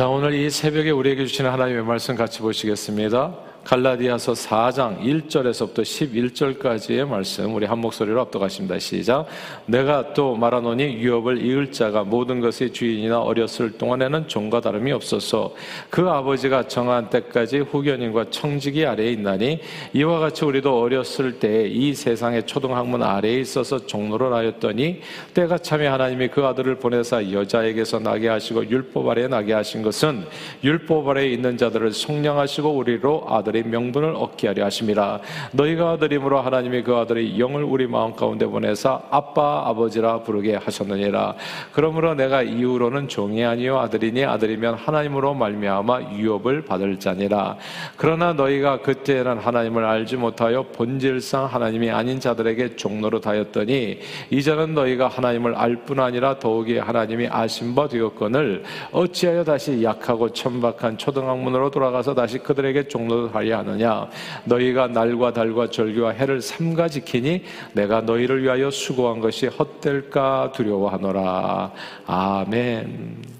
자, 오늘 이 새벽에 우리에게 주시는 하나님의 말씀 같이 보시겠습니다. 갈라디아서 4장 1절에서부터 11절까지의 말씀 우리 한 목소리로 압도하십니다. 시작. 내가 또 말하노니 유업을 이을 자가 모든 것의 주인이나 어렸을 동안에는 종과 다름이 없어서 그 아버지가 정한 때까지 후견인과 청지기 아래에 있나니 이와 같이 우리도 어렸을 때이 세상의 초등학문 아래에 있어서 종로를 하였더니 때가 참에 하나님이 그 아들을 보내사 여자에게서 나게 하시고 율법 아래에 나게 하신 것은 율법 아래에 있는 자들을 속량하시고 우리로 아들의 아들의 명분을 얻게 하려 하심이라 너희가 아들임으로 하나님이 그 아들의 영을 우리 마음 가운데 보내사 아빠 아버지라 부르게 하셨느니라. 그러므로 내가 이후로는 종이 아니요 아들이니 아들이면 하나님으로 말미암아 유업을 받을 자니라. 그러나 너희가 그때는 하나님을 알지 못하여 본질상 하나님이 아닌 자들에게 종로로 다였더니 이제는 너희가 하나님을 알 뿐 아니라 더욱이 하나님이 아신 바 되었거늘 어찌하여 다시 약하고 천박한 초등학문으로 돌아가서 다시 그들에게 종로를 하려 하느냐? 너희가 날과 달과 절기와 해를 삼가 지키니 내가 너희를 위하여 수고한 것이 헛될까 두려워하노라. 아멘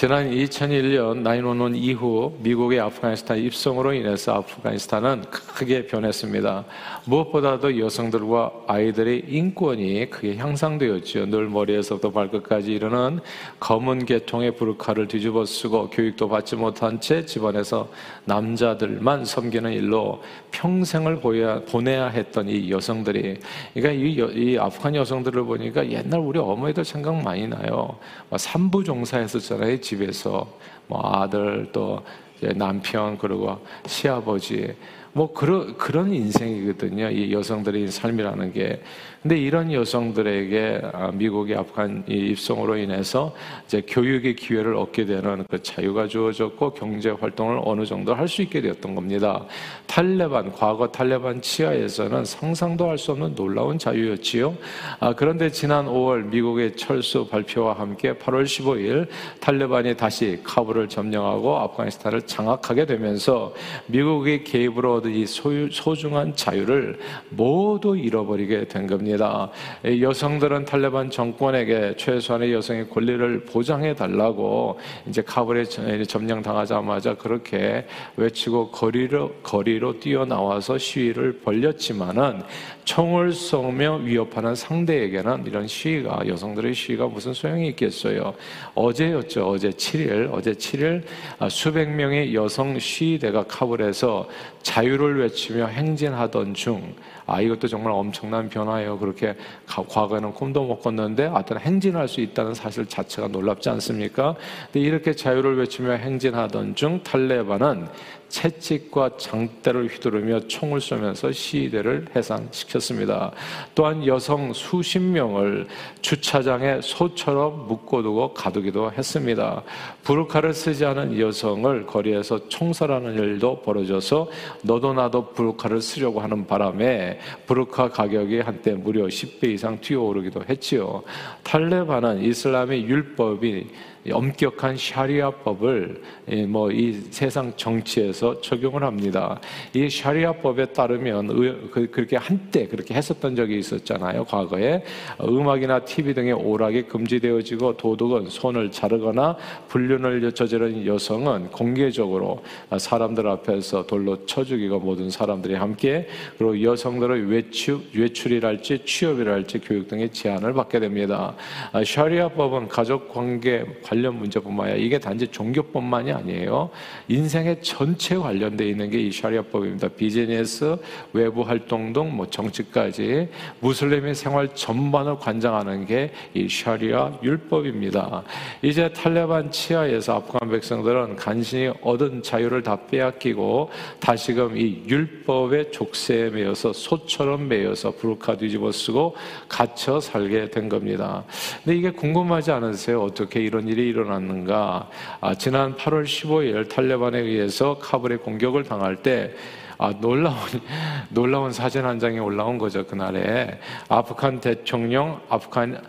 지난 2001년 911 이후 미국의 아프가니스탄 입성으로 인해서 아프가니스탄은 크게 변했습니다. 무엇보다도 여성들과 아이들의 인권이 크게 향상되었죠. 늘 머리에서부터 발끝까지 이르는 검은 계통의 부르카를 뒤집어 쓰고 교육도 받지 못한 채 집안에서 남자들만 섬기는 일로 평생을 보내야 했던 이 여성들이 그러니까 이, 이 아프간 여성들을 보니까 옛날 우리 어머니들 생각 많이 나요. 삼부 종사 했었잖아요. 집에서 뭐 아들 또 남편 그리고 시아버지 뭐 그런 그런 인생이거든요. 이 여성들의 삶이라는 게 근데 이런 여성들에게 아, 미국의 아프간 입성으로 인해서 이제 교육의 기회를 얻게 되는 그 자유가 주어졌고 경제 활동을 어느 정도 할 수 있게 되었던 겁니다. 탈레반 과거 탈레반 치하에서는 상상도 할 수 없는 놀라운 자유였지요. 아, 그런데 지난 5월 미국의 철수 발표와 함께 8월 15일 탈레반이 다시 카불을 점령하고 아프가니스탄을 장악하게 되면서 미국의 개입으로 얻은 이 소유, 소중한 자유를 모두 잃어버리게 된 겁니다. 여성들은 탈레반 정권에게 최소한의 여성의 권리를 보장해 달라고 이제 카불에 점령당하자마자 그렇게 외치고 거리로 거리로 뛰어나와서 시위를 벌렸지만은 총을 쏘며 위협하는 상대에게는 이런 시위가 여성들의 시위가 무슨 소용이 있겠어요. 어제였죠. 어제 7일 어제 7일 아, 수백 명의 여성 시위대가 카불에서 자유 를 외치며 행진하던 중 아, 이것도 정말 엄청난 변화예요. 그렇게 과거에는 콤도 못 걷는데 어떤 행진할 수 있다는 사실 자체가 놀랍지 않습니까? 근데 이렇게 자유를 외치며 행진하던 중 탈레반은 채찍과 장대를 휘두르며 총을 쏘면서 시위대를 해산시켰습니다. 또한 여성 수십 명을 주차장에 소처럼 묶어두고 가두기도 했습니다. 부르카를 쓰지 않은 여성을 거리에서 총살하는 일도 벌어져서 너도 나도 부르카를 쓰려고 하는 바람에 부르카 가격이 한때 무려 10배 이상 뛰어오르기도 했지요. 탈레반은 이슬람의 율법이 엄격한 샤리아법을 뭐 이 세상 정치에서 적용을 합니다. 이 샤리아법에 따르면 그, 그렇게 한때 그렇게 했었던 적이 있었잖아요. 과거에 음악이나 TV 등의 오락이 금지되어지고 도둑은 손을 자르거나 불륜을 저지른 여성은 공개적으로 사람들 앞에서 돌로 쳐 죽이고 모든 사람들이 함께 그리고 여성들의 외출 외출이랄지 취업이랄지 교육 등의 제한을 받게 됩니다. 샤리아법은 가족 관계 관련 문제뿐만 아니라 이게 단지 종교법만이 아니에요. 인생의 전체 관련돼 있는 게 이 샤리아법입니다. 비즈니스, 외부 활동 등 뭐 정치까지 무슬림의 생활 전반을 관장하는 게 이 샤리아 율법입니다. 이제 탈레반 치하에서 아프간 백성들은 간신히 얻은 자유를 다 빼앗기고 다시금 이 율법의 족쇄에 매여서 소처럼 매여서 부르카 뒤집어 쓰고 갇혀 살게 된 겁니다. 근데 이게 궁금하지 않으세요? 어떻게 이런 일이 일어났는가? 아, 지난 8월 15일 탈레반에 의해서 카불에 공격을 당할 때 아, 놀라운, 놀라운 사진 한 장이 올라온 거죠, 그날에. 아프간 대통령, 아프간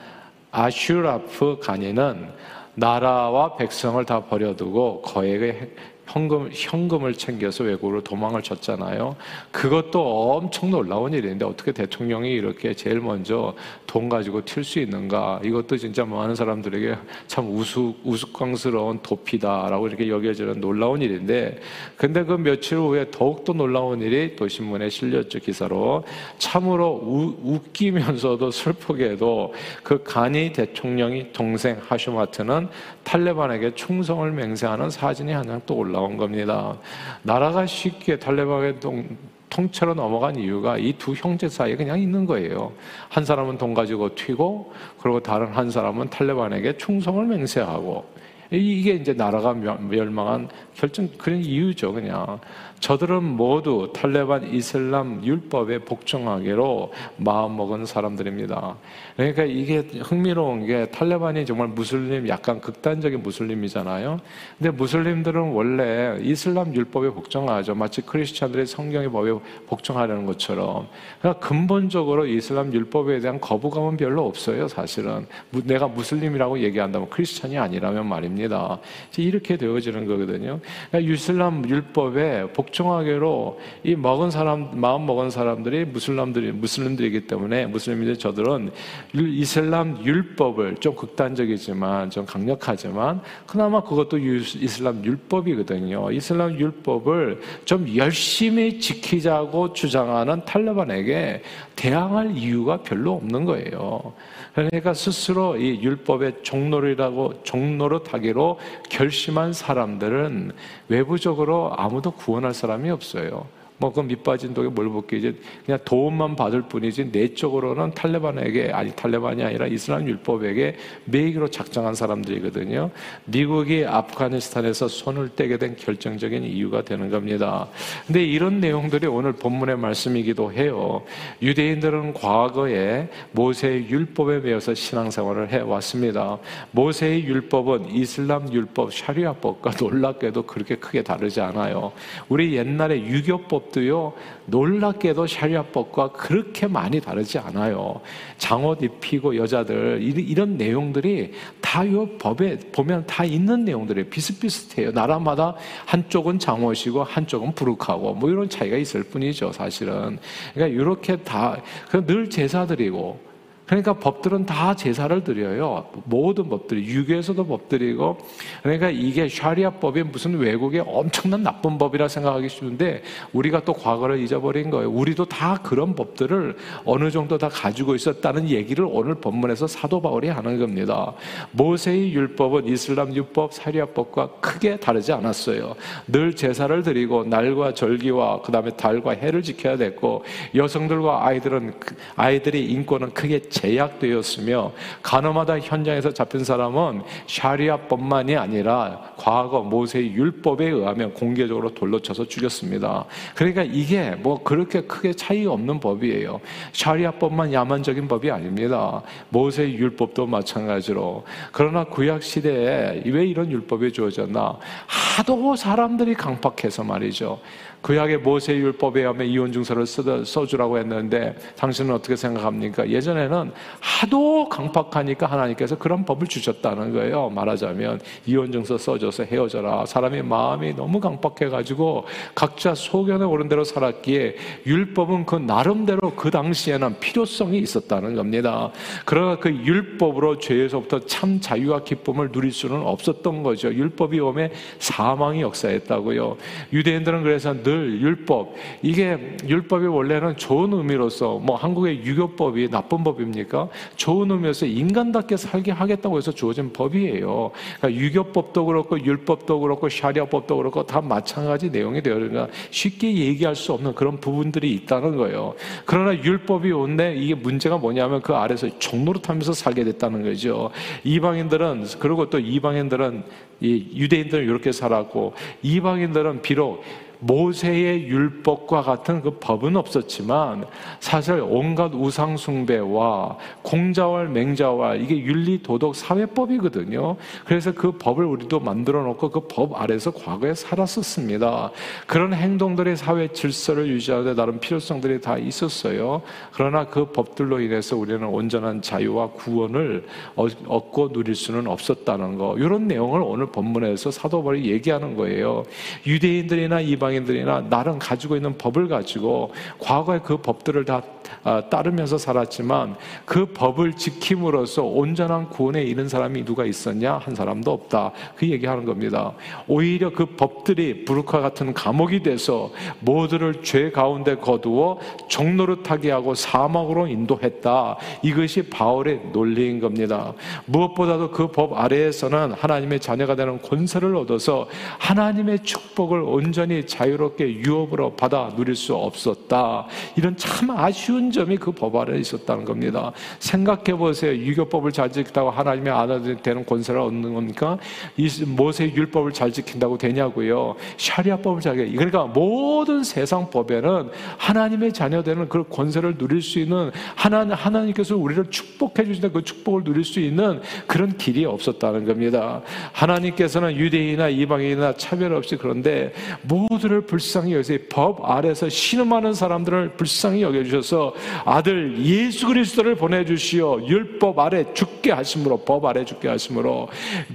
아슈라프 가니는 나라와 백성을 다 버려두고 거액의 현금, 현금을 챙겨서 외국으로 도망을 쳤잖아요. 그것도 엄청 놀라운 일인데 어떻게 대통령이 이렇게 제일 먼저 돈 가지고 튈 수 있는가? 이것도 진짜 많은 사람들에게 참 우스, 우스꽝스러운 도피다라고 이렇게 여겨지는 놀라운 일인데 근데 그 며칠 후에 더욱더 놀라운 일이 또 신문에 실렸죠, 기사로. 참으로 우, 웃기면서도 슬프게도 그 가니 대통령이 동생 하슈마트는 탈레반에게 충성을 맹세하는 사진이 한 장 또 올라온 겁니다. 나라가 쉽게 탈레반의 동, 통째로 넘어간 이유가 이 두 형제 사이에 그냥 있는 거예요. 한 사람은 돈 가지고 튀고, 그리고 다른 한 사람은 탈레반에게 충성을 맹세하고, 이게 이제 나라가 멸망한 결정 그런 이유죠, 그냥. 저들은 모두 탈레반 이슬람 율법에 복종하기로 마음먹은 사람들입니다. 그러니까 이게 흥미로운 게 탈레반이 정말 무슬림 약간 극단적인 무슬림이잖아요. 근데 무슬림들은 원래 이슬람 율법에 복종하죠. 마치 크리스천들이 성경의 법에 복종하려는 것처럼. 그러니까 근본적으로 이슬람 율법에 대한 거부감은 별로 없어요, 사실은. 내가 무슬림이라고 얘기한다면 크리스천이 아니라면 말입니다. 이렇게 되어지는 거거든요. 그러니까 이슬람 율법에 복 복종하기로 이 먹은 사람 마음 먹은 사람들이 무슬람들이 무슬림들이기 때문에 무슬림들 저들은 이슬람 율법을 좀 극단적이지만 좀 강력하지만 그나마 그것도 이슬람 율법이거든요. 이슬람 율법을 좀 열심히 지키자고 주장하는 탈레반에게 대항할 이유가 별로 없는 거예요. 그러니까 스스로 이 율법의 종로라고 종로로 타기로 결심한 사람들은 외부적으로 아무도 구원할 사람이 없어요. 뭐 그 밑빠진 독에 뭘 붓기 이제 그냥 도움만 받을 뿐이지 내적으로는 탈레반에게 아니 탈레반이 아니라 이슬람 율법에게 매기로 작정한 사람들이거든요. 미국이 아프가니스탄에서 손을 떼게 된 결정적인 이유가 되는 겁니다. 근데 이런 내용들이 오늘 본문의 말씀이기도 해요. 유대인들은 과거에 모세의 율법에 매여서 신앙생활을 해 왔습니다. 모세의 율법은 이슬람 율법 샤리아법과 놀랍게도 그렇게 크게 다르지 않아요. 우리 옛날에 유교법 법도요, 놀랍게도 샤리아법과 그렇게 많이 다르지 않아요. 장옷 입히고 여자들, 이런 내용들이 다이 법에 보면 다 있는 내용들이 비슷비슷해요. 나라마다 한쪽은 장옷이고 한쪽은 부룩하고 뭐 이런 차이가 있을 뿐이죠, 사실은. 그러니까 이렇게 다, 늘 제사드리고, 그러니까 법들은 다 제사를 드려요. 모든 법들이 유교에서도 법들이고 그러니까 이게 샤리아법이 무슨 외국의 엄청난 나쁜 법이라 생각하기 쉬운데 우리가 또 과거를 잊어버린 거예요. 우리도 다 그런 법들을 어느 정도 다 가지고 있었다는 얘기를 오늘 본문에서 사도 바울이 하는 겁니다. 모세의 율법은 이슬람 율법, 샤리아법과 크게 다르지 않았어요. 늘 제사를 드리고 날과 절기와 그다음에 달과 해를 지켜야 됐고 여성들과 아이들은 아이들의 인권은 크게 제약되었으며 가늠하다 현장에서 잡힌 사람은 샤리아법만이 아니라 과거 모세의 율법에 의하면 공개적으로 돌로 쳐서 죽였습니다. 그러니까 이게 뭐 그렇게 크게 차이 없는 법이에요. 샤리아법만 야만적인 법이 아닙니다. 모세의 율법도 마찬가지로. 그러나 구약 시대에 왜 이런 율법이 주어졌나? 하도 사람들이 강팍해서 말이죠. 구약의 모세 율법에 의하면 이혼 증서를 써주라고 했는데 당신은 어떻게 생각합니까? 예전에는 하도 강팍하니까 하나님께서 그런 법을 주셨다는 거예요. 말하자면 이혼 증서 써줘서 헤어져라. 사람의 마음이 너무 강팍해가지고 각자 소견에 오른 대로 살았기에 율법은 그 나름대로 그 당시에는 필요성이 있었다는 겁니다. 그러나 그 율법으로 죄에서부터 참 자유와 기쁨을 누릴 수는 없었던 거죠. 율법이 오면 사망이 역사했다고요. 유대인들은 그래서 늘늘 율법 이게 율법이 원래는 좋은 의미로서 뭐 한국의 유교법이 나쁜 법입니 까? 좋은 의미로서 인간답게 살게 하겠다고 해서 주어진 법이에요. 그러니까 유교법도 그렇고 율법도 그렇고 샤리아법도 그렇고 다 마찬가지 내용이 되어니까 쉽게 얘기할 수 없는 그런 부분들이 있다는 거예요. 그러나 율법이 온데 이게 문제가 뭐냐면 그 아래서 종노릇하면서 살게 됐다는 거죠. 이방인들은 그리고 또 이방인들은 이 유대인들은 이렇게 살았고 이방인들은 비록 모세의 율법과 같은 그 법은 없었지만 사실 온갖 우상 숭배와 공자월 맹자월 이게 윤리 도덕 사회법이거든요. 그래서 그 법을 우리도 만들어 놓고 그 법 아래서 과거에 살았었습니다. 그런 행동들이 사회 질서를 유지하는데 나름 필요성들이 다 있었어요. 그러나 그 법들로 인해서 우리는 온전한 자유와 구원을 얻고 누릴 수는 없었다는 거. 이런 내용을 오늘 본문에서 사도 바울이 얘기하는 거예요. 유대인들이나 이방 인들이나 나름 가지고 있는 법을 가지고 과거에 그 법들을 다 아, 따르면서 살았지만 그 법을 지킴으로써 온전한 구원에 이른 사람이 누가 있었냐? 한 사람도 없다. 그 얘기하는 겁니다. 오히려 그 법들이 부르카 같은 감옥이 돼서 모두를 죄 가운데 거두어 종노릇하게 하고 사막으로 인도했다. 이것이 바울의 논리인 겁니다. 무엇보다도 그 법 아래에서는 하나님의 자녀가 되는 권세를 얻어서 하나님의 축복을 온전히 자유롭게 유업으로 받아 누릴 수 없었다. 이런 참 아쉬운 점이 그 법 아래에 있었다는 겁니다. 생각해 보세요. 유교법을 잘 지켰다고 하나님의 아들이 되는 권세를 얻는 겁니까? 이 모세 율법을 잘 지킨다고 되냐고요. 샤리아법을 잘 그러니까 모든 세상 법에는 하나님의 자녀 되는 그 권세를 누릴 수 있는 하나님 하나님께서 우리를 축복해 주신다 그 축복을 누릴 수 있는 그런 길이 없었다는 겁니다. 하나님께서는 유대인이나 이방인이나 차별 없이 그런데 모두를 불쌍히 여기서 법 아래서 신음하는 사람들을 불쌍히 여겨 주셔서 아들 예수 그리스도를 보내주시어 율법 아래 죽게 하심으로 법 아래 죽게 하심으로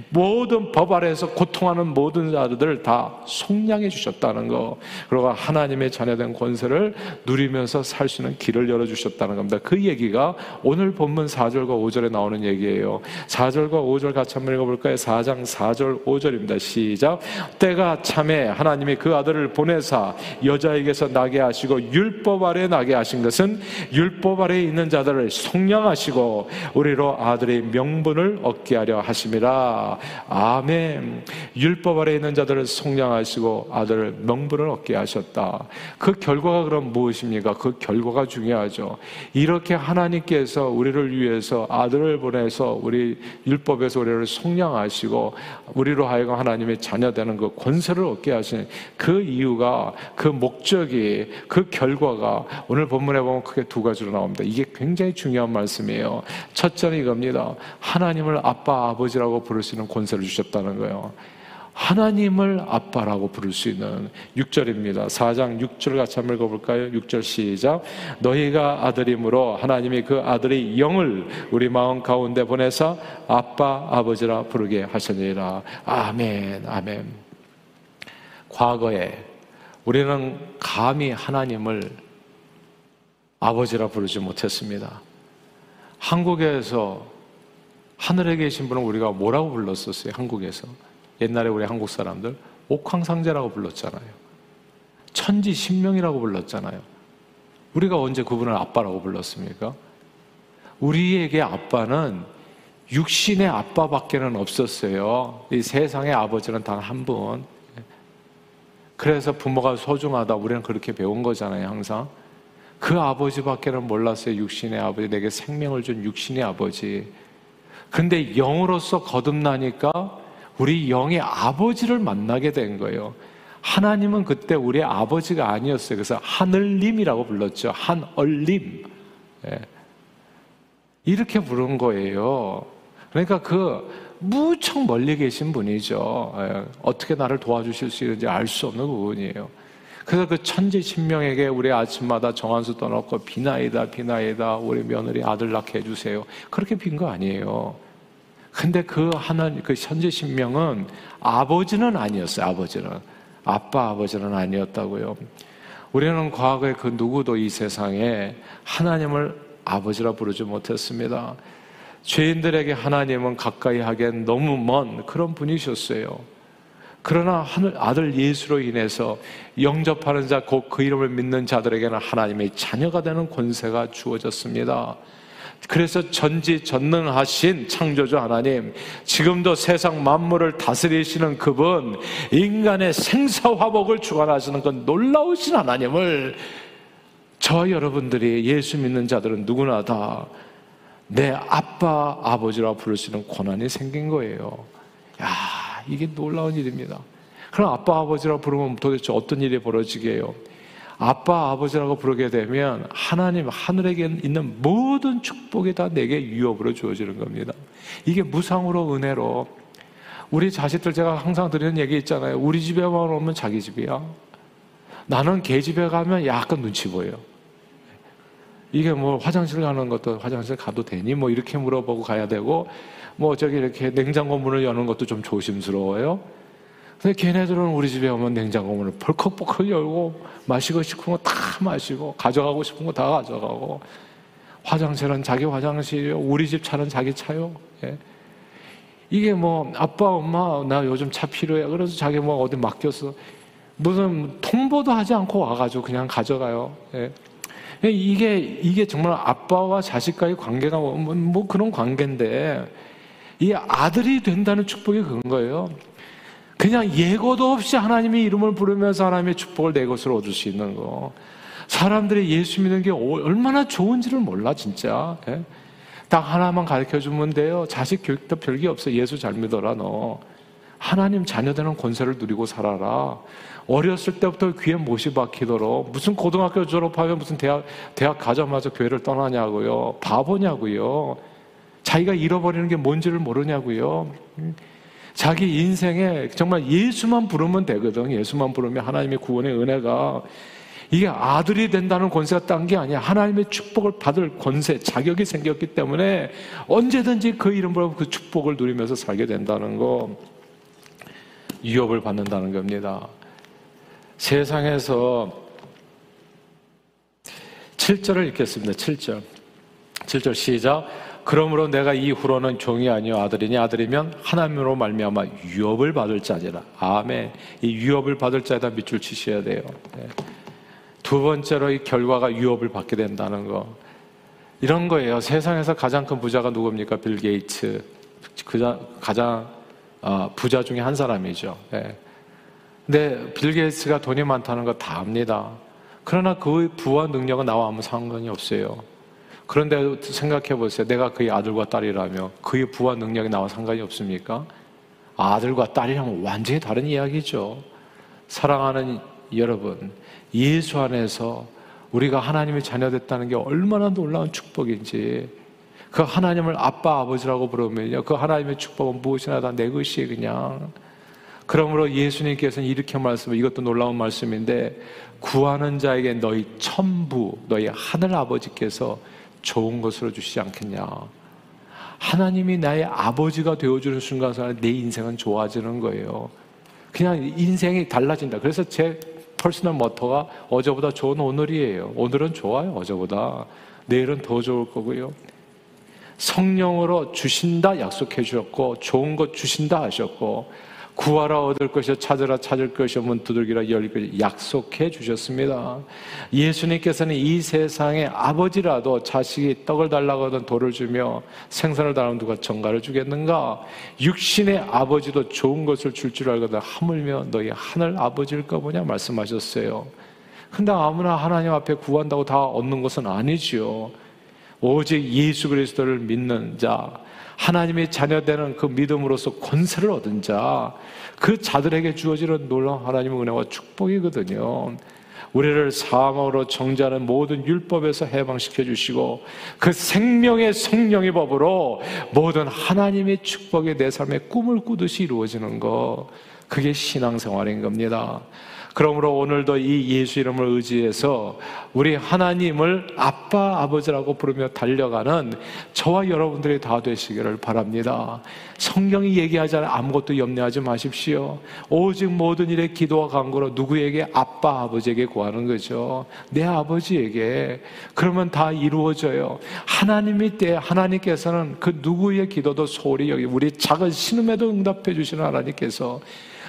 모든 법 아래에서 고통하는 모든 자들을 다 속량해 주셨다는 거. 그리고 하나님의 자녀된 권세를 누리면서 살 수 있는 길을 열어주셨다는 겁니다. 그 얘기가 오늘 본문 4절과 5절에 나오는 얘기예요. 4절과 5절 같이 한번 읽어볼까요? 4장 4절 5절입니다. 시작. 때가 참에 하나님이 그 아들을 보내사 여자에게서 나게 하시고 율법 아래 나게 하신 것은 율법 아래에 있는 자들을 속량하시고 우리로 아들의 명분을 얻게 하려 하심이라. 아멘. 율법 아래에 있는 자들을 속량하시고 아들을 명분을 얻게 하셨다. 그 결과가 그럼 무엇입니까? 그 결과가 중요하죠. 이렇게 하나님께서 우리를 위해서 아들을 보내서 우리 율법에서 우리를 속량하시고 우리로 하여금 하나님의 자녀 되는 그 권세를 얻게 하신 그 이유가 그 목적이 그 결과가 오늘 본문에 보면 크게 두 가지로 나옵니다. 이게 굉장히 중요한 말씀이에요. 첫째는 이겁니다. 하나님을 아빠, 아버지라고 부를 수 있는 권세를 주셨다는 거예요. 하나님을 아빠라고 부를 수 있는 6절입니다. 4장 6절 같이 한번 읽어볼까요? 6절 시작. 너희가 아들이므로 하나님이 그 아들의 영을 우리 마음 가운데 보내서 아빠, 아버지라 부르게 하시니라. 아멘, 아멘. 과거에 우리는 감히 하나님을 아버지라 부르지 못했습니다. 한국에서 하늘에 계신 분은 우리가 뭐라고 불렀었어요? 한국에서 옛날에 우리 한국 사람들 옥황상제라고 불렀잖아요. 천지 신명이라고 불렀잖아요. 우리가 언제 그분을 아빠라고 불렀습니까? 우리에게 아빠는 육신의 아빠밖에는 없었어요. 이 세상의 아버지는 단 한 분. 그래서 부모가 소중하다. 우리는 그렇게 배운 거잖아요, 항상. 그 아버지밖에는 몰랐어요. 육신의 아버지. 내게 생명을 준 육신의 아버지. 근데 영으로서 거듭나니까 우리 영의 아버지를 만나게 된 거예요. 하나님은 그때 우리의 아버지가 아니었어요. 그래서 하늘님이라고 불렀죠. 한얼림. 예. 이렇게 부른 거예요. 그러니까 그 무척 멀리 계신 분이죠. 예. 어떻게 나를 도와주실 수 있는지 알 수 없는 부분이에요. 그래서 그 천지 신명에게 우리 아침마다 정한수 떠놓고 비나이다 비나이다 우리 며느리 아들 낳게 해주세요. 그렇게 빈 거 아니에요. 근데 그 하나님 그 천지 신명은 아버지는 아니었어요. 아버지는 아빠 아버지는 아니었다고요. 우리는 과거에 그 누구도 이 세상에 하나님을 아버지라 부르지 못했습니다. 죄인들에게 하나님은 가까이 하기엔 너무 먼 그런 분이셨어요. 그러나 아들 예수로 인해서 영접하는 자, 곧 그 이름을 믿는 자들에게는 하나님의 자녀가 되는 권세가 주어졌습니다. 그래서 전지 전능하신 창조주 하나님, 지금도 세상 만물을 다스리시는 그분, 인간의 생사화복을 주관하시는 그 놀라우신 하나님을 저 여러분들이 예수 믿는 자들은 누구나 다 내 아빠, 아버지라 부를 수 있는 권한이 생긴 거예요. 야, 이게 놀라운 일입니다. 그럼 아빠 아버지라고 부르면 도대체 어떤 일이 벌어지게 요? 아빠 아버지라고 부르게 되면 하나님 하늘에 있는 모든 축복이 다 내게 유업으로 주어지는 겁니다. 이게 무상으로 은혜로 우리 자식들 제가 항상 드리는 얘기 있잖아요. 우리 집에만 오면 자기 집이야. 나는 걔 집에 가면 약간 눈치 보여. 이게 뭐 화장실 가는 것도 화장실 가도 되니? 뭐 이렇게 물어보고 가야 되고, 뭐 저기 이렇게 냉장고 문을 여는 것도 좀 조심스러워요. 근데 걔네들은 우리 집에 오면 냉장고 문을 벌컥벌컥 열고, 마시고 싶은 거 다 마시고, 가져가고 싶은 거 다 가져가고, 화장실은 자기 화장실이요. 우리 집 차는 자기 차요. 예. 이게 뭐, 아빠, 엄마, 나 요즘 차 필요해. 그래서 자기 뭐 어디 맡겼어. 무슨 통보도 하지 않고 와가지고 그냥 가져가요. 예. 이게, 이게 정말 아빠와 자식과의 관계가 뭐, 뭐, 뭐 그런 관계인데, 이 아들이 된다는 축복이 그런 거예요. 그냥 예고도 없이 하나님의 이름을 부르면서 하나님의 축복을 내 것으로 얻을 수 있는 거. 사람들이 예수 믿는 게 얼마나 좋은지를 몰라, 진짜. 예? 딱 하나만 가르쳐 주면 돼요. 자식 교육도 별게 없어. 예수 잘 믿어라, 너. 하나님 자녀되는 권세를 누리고 살아라. 어렸을 때부터 귀에 못이 박히도록 무슨 고등학교 졸업하면 무슨 대학, 대학 가자마자 교회를 떠나냐고요. 바보냐고요. 자기가 잃어버리는 게 뭔지를 모르냐고요. 자기 인생에 정말 예수만 부르면 되거든. 예수만 부르면 하나님의 구원의 은혜가 이게 아들이 된다는 권세가 딴 게 아니야. 하나님의 축복을 받을 권세, 자격이 생겼기 때문에 언제든지 그 이름으로 그 축복을 누리면서 살게 된다는 거, 유업을 받는다는 겁니다. 세상에서 7절을 읽겠습니다. 7절. 7절 시작. 그러므로 내가 이후로는 종이 아니요 아들이니 아들이면 하나님으로 말미암아 유업을 받을 자니라. 아멘. 이 유업을 받을 자에다 밑줄 치셔야 돼요. 네. 두 번째로 이 결과가 유업을 받게 된다는 거. 이런 거예요. 세상에서 가장 큰 부자가 누굽니까? 빌 게이츠. 그자, 가장 어, 부자 중에 한 사람이죠. 네. 근데 빌 게이츠가 돈이 많다는 거 다 압니다. 그러나 그 부와 능력은 나와 아무 상관이 없어요. 그런데 생각해 보세요. 내가 그의 아들과 딸이라면 그의 부와 능력이 나와 상관이 없습니까? 아들과 딸이라면 완전히 다른 이야기죠. 사랑하는 여러분, 예수 안에서 우리가 하나님의 자녀 됐다는 게 얼마나 놀라운 축복인지 그 하나님을 아빠 아버지라고 부르면요 그 하나님의 축복은 무엇이나 다 내 것이 그냥 그러므로 예수님께서는 이렇게 말씀을 이것도 놀라운 말씀인데 구하는 자에게 너희 천부 너희 하늘 아버지께서 좋은 것으로 주시지 않겠냐 하나님이 나의 아버지가 되어주는 순간순간 내 인생은 좋아지는 거예요 그냥 인생이 달라진다 그래서 제 personal motto가 어제보다 좋은 오늘이에요. 오늘은 좋아요, 어제보다. 내일은 더 좋을 거고요. 성령으로 주신다 약속해 주셨고, 좋은 것 주신다 하셨고, 구하라 얻을 것이요 찾으라 찾을 것이요 문 두들기라 열릴 것이 약속해 주셨습니다. 예수님께서는 이 세상에 아버지라도 자식이 떡을 달라고 하던 돌을 주며 생선을 달라면 누가 정가를 주겠는가? 육신의 아버지도 좋은 것을 줄줄 알거든 하물며 너희 하늘 아버지일까 보냐 말씀하셨어요. 근데 아무나 하나님 앞에 구한다고 다 얻는 것은 아니지요. 오직 예수 그리스도를 믿는 자, 하나님의 자녀되는 그 믿음으로서 권세를 얻은 자, 그 자들에게 주어지는 놀라운 하나님의 은혜와 축복이거든요. 우리를 사망으로 정죄하는 모든 율법에서 해방시켜 주시고 그 생명의 성령의 법으로 모든 하나님의 축복이 내 삶의 꿈을 꾸듯이 이루어지는 것 그게 신앙생활인 겁니다. 그러므로 오늘도 이 예수 이름을 의지해서 우리 하나님을 아빠, 아버지라고 부르며 달려가는 저와 여러분들이 다 되시기를 바랍니다. 성경이 얘기하지 않아 아무것도 염려하지 마십시오. 오직 모든 일에 기도와 간구로 누구에게 아빠, 아버지에게 구하는 거죠. 내 아버지에게. 그러면 다 이루어져요. 하나님이 때 하나님께서는 그 누구의 기도도 소홀히 여기 우리 작은 신음에도 응답해 주시는 하나님께서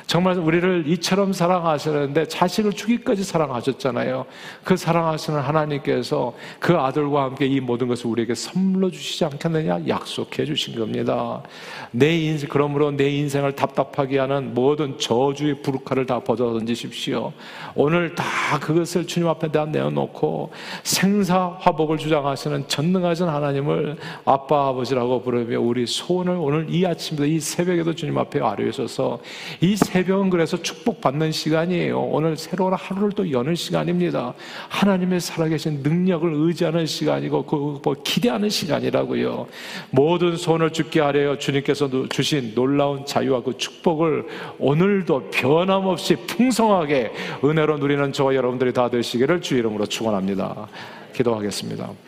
정말 우리를 이처럼 사랑하시는데 자식을 죽이까지 사랑하셨잖아요. 그 사랑하시는 하나님께서 그 아들과 함께 이 모든 것을 우리에게 선물로 주시지 않겠느냐 약속해 주신 겁니다. 내 인생 그러므로 내 인생을 답답하게 하는 모든 저주의 부르카를 다 벗어 던지십시오. 오늘 다 그것을 주님 앞에 다 내어놓고 생사 화복을 주장하시는 전능하신 하나님을 아빠 아버지라고 부르며 우리 소원을 오늘 이 아침에도 이 새벽에도 주님 앞에 아뢰셔서 이 새 새벽은 그래서 축복받는 시간이에요. 오늘 새로운 하루를 또 여는 시간입니다. 하나님의 살아계신 능력을 의지하는 시간이고 그 뭐 기대하는 시간이라고요. 모든 손을 죽게 하려 주님께서 주신 놀라운 자유와 그 축복을 오늘도 변함없이 풍성하게 은혜로 누리는 저와 여러분들이 다 되시기를 주 이름으로 축원합니다. 기도하겠습니다.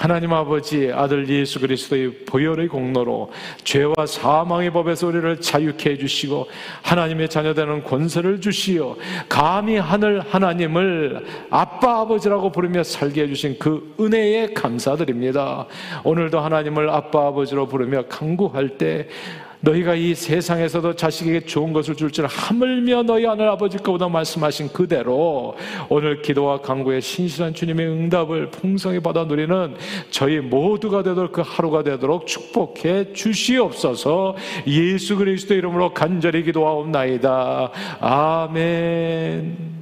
하나님 아버지 아들 예수 그리스도의 보혈의 공로로 죄와 사망의 법에서 우리를 자유케 해주시고 하나님의 자녀되는 권세를 주시어 감히 하늘 하나님을 아빠 아버지라고 부르며 살게 해주신 그 은혜에 감사드립니다. 오늘도 하나님을 아빠 아버지로 부르며 강구할 때 너희가 이 세상에서도 자식에게 좋은 것을 줄 줄 하물며 너희 하늘 아버지 거보다 말씀하신 그대로 오늘 기도와 강구의 신실한 주님의 응답을 풍성히 받아 누리는 저희 모두가 되도록 그 하루가 되도록 축복해 주시옵소서 예수 그리스도 이름으로 간절히 기도하옵나이다. 아멘.